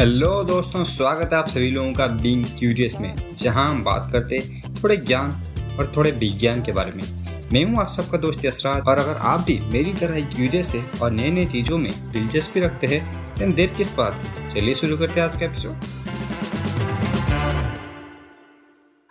Hello दोस्तों, स्वागत है आप सभी लोगों का बीइंग क्यूरियस में, जहाँ हम बात करते थोड़े ज्ञान और थोड़े विज्ञान के बारे में। मैं हूँ आप सबका दोस्त यसराज और अगर आप भी मेरी तरह ही क्यूरियस है और नए नए चीज़ों में दिलचस्पी रखते हैं देर किस बात की? चलिए शुरू करते हैं आज का एपिसोड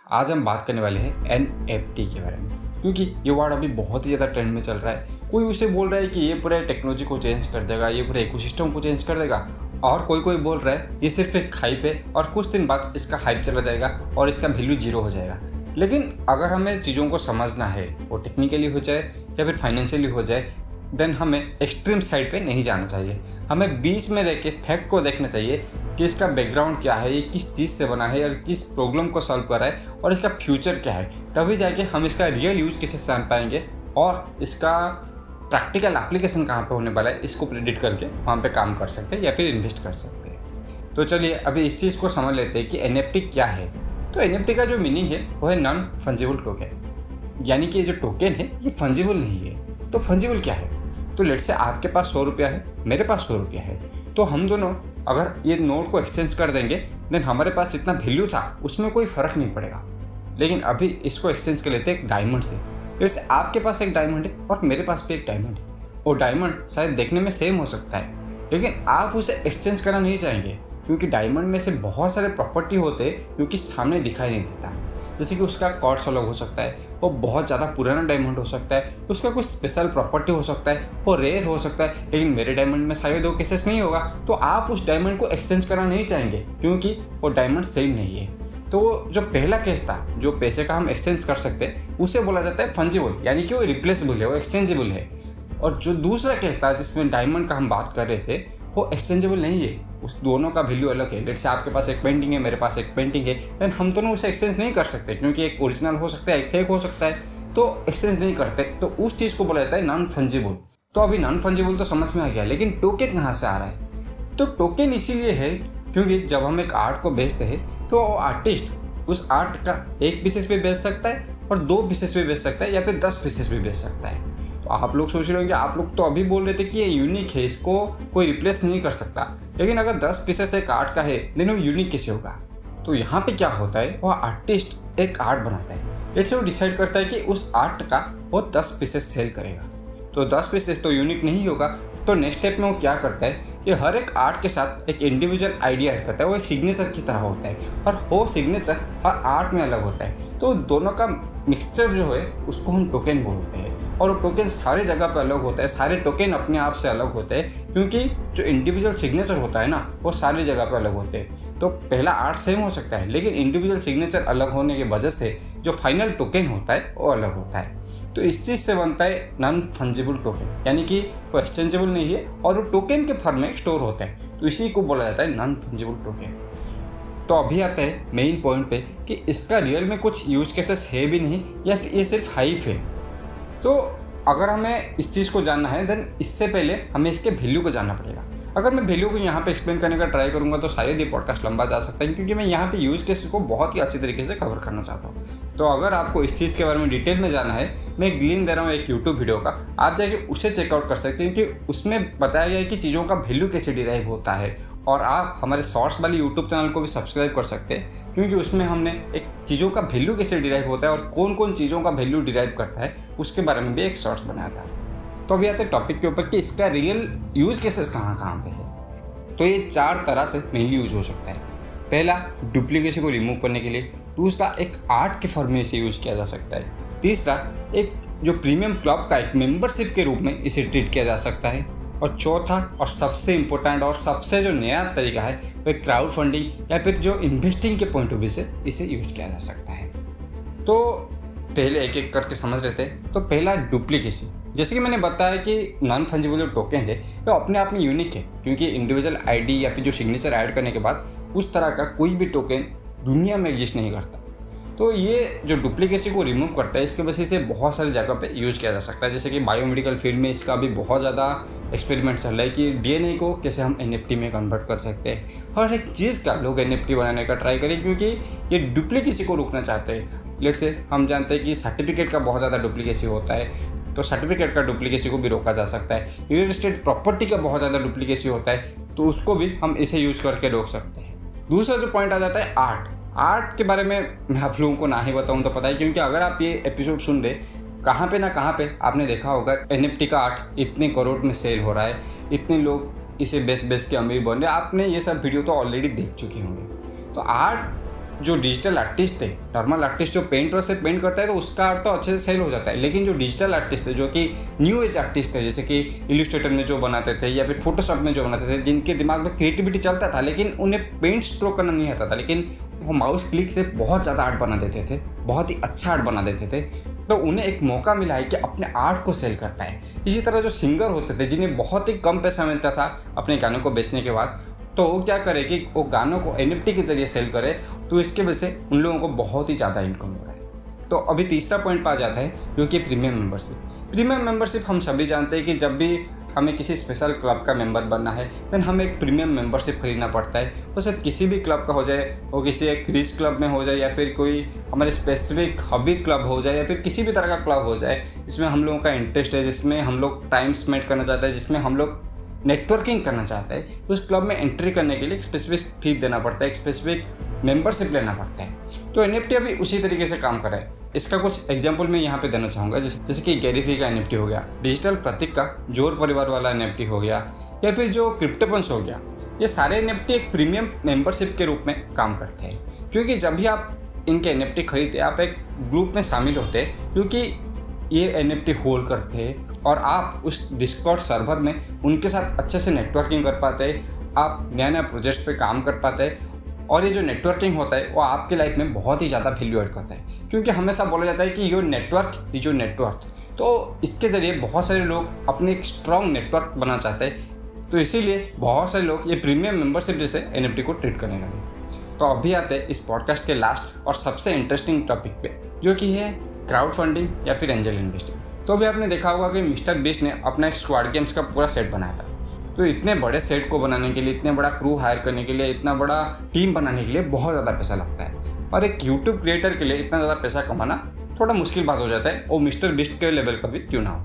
आज हम बात करने वाले हैं एन एफ़ टी के बारे में, क्योंकि ये वर्ड अभी बहुत ही ज़्यादा ट्रेंड में चल रहा है। कोई उसे बोल रहा है कि ये पूरे टेक्नोलॉजी को चेंज कर देगा, ये पूरे इकोसिस्टम को चेंज कर देगा और कोई कोई बोल रहा है, ये सिर्फ़ एक हाइप है और कुछ दिन बाद इसका हाइप चला जाएगा और इसका वैल्यू ज़ीरो हो जाएगा. लेकिन अगर हमें चीज़ों को समझना है, वो टेक्निकली हो जाए या फिर फाइनेंशियली हो जाए देन हमें एक्सट्रीम साइड पे नहीं जाना चाहिए। हमें बीच में रह के फैक्ट को देखना चाहिए कि इसका बैकग्राउंड क्या है, ये किस चीज़ से बना है और किस प्रॉब्लम को सॉल्व कर रहा है और इसका फ्यूचर क्या है। तभी जाके हम इसका रियल यूज़ कैसे जान पाएँगे और इसका प्रैक्टिकल एप्लीकेशन कहाँ पे होने वाला है, इसको प्रेडिक्ट करके वहाँ पे काम कर सकते हैं या फिर इन्वेस्ट कर सकते हैं। तो चलिए अभी इस चीज़ को समझ लेते हैं कि एन क्या है। तो एन का जो मीनिंग है, वो है नॉन फंजिबल टोकन यानी कि ये जो टोकन है, ये फंजिबल नहीं है। तो फंजिबल क्या है? तो लेट से आपके पास सौ रुपया है, मेरे पास सौ रुपया है। तो हम दोनों, अगर ये नोट को एक्सचेंज कर देंगे देन हमारे पास जितना वैल्यू था, उसमें कोई फ़र्क नहीं पड़ेगा। लेकिन अभी इसको एक्सचेंज कर लेते हैं डायमंड से। जैसे आपके पास एक डायमंड है और मेरे पास भी एक डायमंड है। वो डायमंड शायद देखने में सेम हो सकता है, लेकिन आप उसे एक्सचेंज करना नहीं चाहेंगे, क्योंकि डायमंड में से बहुत सारे प्रॉपर्टी होते हैं जो कि सामने दिखाई नहीं देता। जैसे कि उसका कॉर्ड्स अलग हो सकता है, वो बहुत ज़्यादा पुराना डायमंड हो सकता है, उसका कुछ स्पेशल प्रॉपर्टी हो सकता है, वो रेयर हो सकता है, लेकिन मेरे डायमंड में शायद वो केसेस नहीं होगा। तो आप उस डायमंड को एक्सचेंज करना नहीं चाहेंगे, क्योंकि वो डायमंड सेम नहीं है। तो वो जो पहला केस था, जो पैसे का हम एक्सचेंज कर सकते हैं, उसे बोला जाता है फंजिबल यानी कि वो रिप्लेसेबल है, वो एक्सचेंजेबल है। और जो दूसरा केस था, जिसमें डायमंड का हम बात कर रहे थे, वो एक्सचेंजेबल नहीं है। उस दोनों का वैल्यू अलग है। लेट से आपके पास एक पेंटिंग है, मेरे पास एक पेंटिंग है देन हम दोनों उसे एक्सचेंज नहीं कर सकते, क्योंकि एक ओरिजिनल हो सकता है, एक फेक हो सकता है। तो एक्सचेंज नहीं करते। तो उस चीज़ को बोला जाता है नॉन फंजिबल तो अभी नॉन फंजिबल तो समझ में आ गया, लेकिन टोकन कहाँ से आ रहा है? तो टोकन इसीलिए है क्योंकि जब हम एक आर्ट को बेचते हैं तो वो आर्टिस्ट उस आर्ट का एक पीसेस पे बेच सकता है और दो पीसेस पे बेच सकता है या फिर दस पीसेस पे बेच सकता है। तो आप लोग सोच रहे होंगे, आप लोग तो अभी बोल रहे थे कि ये यूनिक है, इसको कोई रिप्लेस नहीं कर सकता। लेकिन अगर दस पीसेस एक आर्ट का है देन वो यूनिक कैसे होगा? तो यहाँ पे क्या होता है वह आर्टिस्ट एक आर्ट बनाता है। लेट से वो डिसाइड करता है कि उस आर्ट का वो दस पीसेस सेल करेगा। तो दस पीसेस तो यूनिक नहीं होगा तो नेक्स्ट स्टेप में वो क्या करता है कि हर एक आर्ट के साथ एक इंडिविजुअल आइडिया ऐड करता है, वो एक सिग्नेचर की तरह होता है और वो सिग्नेचर हर आर्ट में अलग होता है। तो दोनों का मिक्सचर जो है, उसको हम टोकन बोलते हैं। और वो टोकन सारे जगह पर अलग होता है, सारे टोकन अपने आप से अलग होते हैं, क्योंकि जो इंडिविजुअल सिग्नेचर होता है ना, वो सारी जगह पर अलग होते हैं। तो पहला आर्ट सेम हो सकता है, लेकिन इंडिविजुअल सिग्नेचर अलग होने की वजह से जो फाइनल टोकन होता है, वो अलग होता है। तो इस चीज़ से बनता है नॉन फंजिबल टोकन यानी कि वो एक्सचेंजेबल नहीं है और वो टोकन के फॉर्म में स्टोर होते हैं। तो इसी को बोला जाता है नॉन फंजिबल टोकन तो अभी आता है मेन पॉइंट पे कि इसका रियल में कुछ यूज़ केसेस है भी नहीं या फिर ये सिर्फ़ हाइफ है। तो अगर हमें इस चीज़ को जानना है देन इससे पहले हमें इसके वैल्यू को जानना पड़ेगा। अगर मैं वैल्यू को यहाँ पे एक्सप्लेन करने का ट्राई करूँगा तो शायद ये पॉडकास्ट लंबा जा सकता है, क्योंकि मैं यहाँ पे यूज़ केसेस को बहुत ही अच्छी तरीके से कवर करना चाहता हूँ। तो अगर आपको इस चीज़ के बारे में डिटेल में जाना है, मैं एक लिंक दे रहा हूँ एक यूट्यूब वीडियो का, आप जाके उसे चेकआउट कर सकते हैं कि उसमें बताया गया है कि चीज़ों का वैल्यू कैसे डिराइव होता है, और आप हमारे शॉर्ट्स वाले यूट्यूब चैनल को भी सब्सक्राइब कर सकते हैं, क्योंकि उसमें हमने एक चीज़ों का वैल्यू कैसे डिराइव होता है और कौन कौन चीज़ों का वैल्यू डिराइव करता है, उसके बारे में भी एक शॉर्ट्स बनाया था। तो अभी आते हैं टॉपिक के ऊपर कि इसका रियल यूज़ केसेस कहाँ कहाँ पे है? तो ये चार तरह से मेनली यूज़ हो सकता है। पहला डुप्लीकेसी को रिमूव करने के लिए। दूसरा, एक आर्ट के फॉर्म में इसे यूज़ किया जा सकता है। तीसरा, एक जो प्रीमियम क्लब का एक मेंबरशिप के रूप में इसे ट्रीट किया जा सकता है। और चौथा, और सबसे इम्पोर्टेंट और सबसे जो नया तरीका है वो क्राउड फंडिंग या फिर जो इन्वेस्टिंग के पॉइंट ऑफ़ व्यू से इसे यूज़ किया जा सकता है। तो पहले एक एक करके समझ लेते थे तो पहला डुप्लीकेसी जैसे कि मैंने बताया कि नॉन फंजिबल टोकन है, वो तो अपने आप में यूनिक है, क्योंकि इंडिविजुअल आईडी या फिर जो सिग्नेचर ऐड करने के बाद, उस तरह का कोई भी टोकन दुनिया में एग्जिस्ट नहीं करता। तो ये जो डुप्लीकेसी को रिमूव करता है, इसके वजह से बहुत सारी जगह पे यूज़ किया जा सकता है। जैसे कि बायोमेडिकल फ़ील्ड में इसका भी बहुत ज़्यादा एक्सपेरिमेंट चल रहा है कि डीएनए को कैसे हम एन में कन्वर्ट कर सकते हैं। हर एक चीज़ का लोग एन बनाने का ट्राई करें, क्योंकि ये डुप्लीकेसी को रोकना चाहते हैं। लेट से हम जानते हैं कि सर्टिफिकेट का बहुत ज़्यादा डुप्लीकेसी होता है। तो सर्टिफिकेट का डुप्लीकेसी को भी रोका जा सकता है। रियल इस्टेट प्रॉपर्टी का बहुत ज़्यादा डुप्लीकेसी होता है तो उसको भी हम इसे यूज़ करके रोक सकते हैं। दूसरा जो पॉइंट आ जाता है आर्ट आर्ट के बारे में मैं आप लोगों को ना ही बताऊँ तो पता है, क्योंकि अगर आप ये एपिसोड सुन रहे कहाँ पे ना कहाँ पे आपने देखा होगा एन का आर्ट इतने करोड़ में सेल हो रहा है, इतने लोग इसे बेस्ट बेस्ट के अमीर बन रहे आपने ये सब वीडियो तो ऑलरेडी देख चुके होंगे। तो आर्ट जो डिजिटल आर्टिस्ट थे नॉर्मल आर्टिस्ट जो पेंट से पेंट करता है तो उसका आर्ट तो अच्छे से सेल हो जाता है। लेकिन जो डिजिटल आर्टिस्ट थे, जो कि न्यू एज आर्टिस्ट थे, जैसे कि इलिस्ट्रेटर में जो बनाते थे, या फिर फोटोशॉप में जो बनाते थे, जिनके दिमाग में क्रिएटिविटी चलता था, लेकिन उन्हें पेंट स्ट्रोक करना नहीं आता था, लेकिन वो माउस क्लिक से बहुत ज़्यादा आर्ट बना देते थे, बहुत ही अच्छा आर्ट बना देते थे। तो उन्हें एक मौका मिला है कि अपने आर्ट को सेल कर पाए। इसी तरह जो सिंगर होते थे, जिन्हें बहुत ही कम पैसा मिलता था अपने गानों को बेचने के बाद तो वो क्या करे कि वो गानों को एन के ज़रिए सेल करे तो इसके वजह से उन लोगों को बहुत ही ज़्यादा इनकम हो रहा है। तो अभी तीसरा पॉइंट पा जाता है, जो कि प्रीमियम मेंबरशिप प्रीमियम मेंबरशिप हम सभी जानते हैं कि जब भी हमें किसी स्पेशल क्लब का मेंबर बनना है देन हमें एक प्रीमियम मेंबरशिप खरीदना पड़ता है। वो सिर्फ़ किसी भी क्लब का हो जाए, वो किसी एक क्रीज क्लब में हो जाए, या फिर कोई हमारे स्पेसिफिक हॉबी क्लब हो जाए, या फिर किसी भी तरह का क्लब हो जाए, जिसमें हम लोगों का इंटरेस्ट है, जिसमें हम लोग टाइम स्पेंड करना चाहते हैं, जिसमें हम लोग नेटवर्किंग करना चाहता है तो उस क्लब में एंट्री करने के लिए एक स्पेसिफिक फ़ीस देना पड़ता है, एक स्पेसिफिक मेंबरशिप लेना पड़ता है। तो एन अभी उसी तरीके से काम कर है। इसका कुछ एग्ज़ाम्पल मैं यहाँ पे देना चाहूँगा, जैसे जैसे कि गैरीफी का एनएफटी हो गया डिजिटल प्रतीक का ज़ोर परिवार वाला एनएफटी हो गया, या फिर जो क्रिप्टोपन्स हो गया, ये सारे एनएफटी एक प्रीमियम मेंबरशिप के रूप में काम करते हैं। क्योंकि जब भी आप इनके एनएफटी खरीदते आप एक ग्रुप में शामिल होते हैं, क्योंकि ये एन होल्ड करते हैं और आप उस डिस्कॉर्ड सर्वर में उनके साथ अच्छे से नेटवर्किंग कर पाते हैं आप नए नए प्रोजेक्ट पे काम कर पाते हैं और ये जो नेटवर्किंग होता है, वो आपकी लाइफ में बहुत ही ज़्यादा वैल्यू एड करता है। क्योंकि हमेशा बोला जाता है कि यो नेटवर्क ये जो नेटवर्क तो इसके ज़रिए बहुत सारे लोग अपने एक स्ट्रॉन्ग नेटवर्क बनाना चाहते हैं। तो इसीलिए बहुत सारे लोग ये प्रीमियम मेंबरशिप जैसे एन को ट्रीट करने लगे। तो अभी आते हैं इस पॉडकास्ट के लास्ट और सबसे इंटरेस्टिंग टॉपिक पे, जो कि है क्राउड फंडिंग या फिर एंजल इन्वेस्टिंग तो अभी आपने देखा होगा कि मिस्टर बीस्ट ने अपना एक स्क्वाड गेम्स का पूरा सेट बनाया था। तो इतने बड़े सेट को बनाने के लिए, इतने बड़ा क्रू हायर करने के लिए, इतना बड़ा टीम बनाने के लिए बहुत ज़्यादा पैसा लगता है। और एक यूट्यूब क्रिएटर के लिए इतना ज़्यादा पैसा कमाना थोड़ा मुश्किल बात हो जाता है वो मिस्टर बिस्ट के लेवल का भी क्यों ना हो?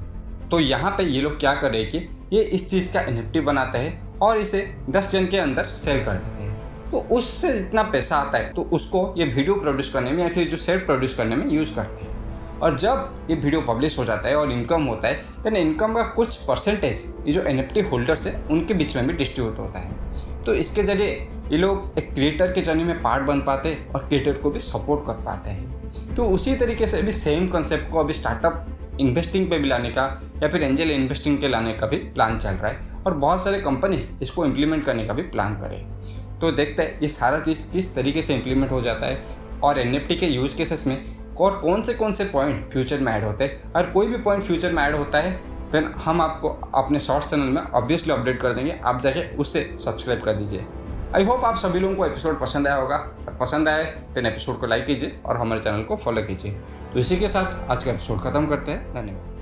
तो यहाँ पे ये लोग क्या कर रहे हैं कि ये इस चीज़ का एन बनाते हैं और इसे दस जन के अंदर सेल कर देते हैं। तो उससे जितना पैसा आता है तो उसको ये वीडियो प्रोड्यूस करने में या फिर जो सेट प्रोड्यूस करने में यूज़ करते हैं। और जब ये वीडियो पब्लिश हो जाता है और इनकम होता है देन इनकम का कुछ परसेंटेज ये जो एनएफटी होल्डर्स है, उनके बीच में भी डिस्ट्रीब्यूट होता है। तो इसके ज़रिए ये लोग एक क्रिएटर के जर्नी में पार्ट बन पाते हैं और क्रिएटर को भी सपोर्ट कर पाते हैं। तो उसी तरीके से अभी सेम कॉन्सेप्ट को अभी स्टार्टअप इन्वेस्टिंग पे भी लाने का या फिर एंजल इन्वेस्टिंग के लाने का भी प्लान चल रहा है और बहुत सारे कंपनीज़ इसको इम्प्लीमेंट करने का भी प्लान करें। तो देखते हैं ये सारा चीज़ किस तरीके से इम्प्लीमेंट हो जाता है और एनएफटी के यूज़ केसेस में और कौन से कौन से पॉइंट फ्यूचर में ऐड होते हैं। अगर कोई भी पॉइंट फ्यूचर में ऐड होता है देन हम आपको अपने शॉर्ट्स चैनल में ऑब्वियसली अपडेट कर देंगे। आप जाके उससे सब्सक्राइब कर दीजिए। आई होप आप सभी लोगों को एपिसोड पसंद आया होगा। पसंद आए देन एपिसोड को लाइक कीजिए और हमारे चैनल को फॉलो कीजिए। तो इसी के साथ आज का एपिसोड खत्म करते हैं। धन्यवाद।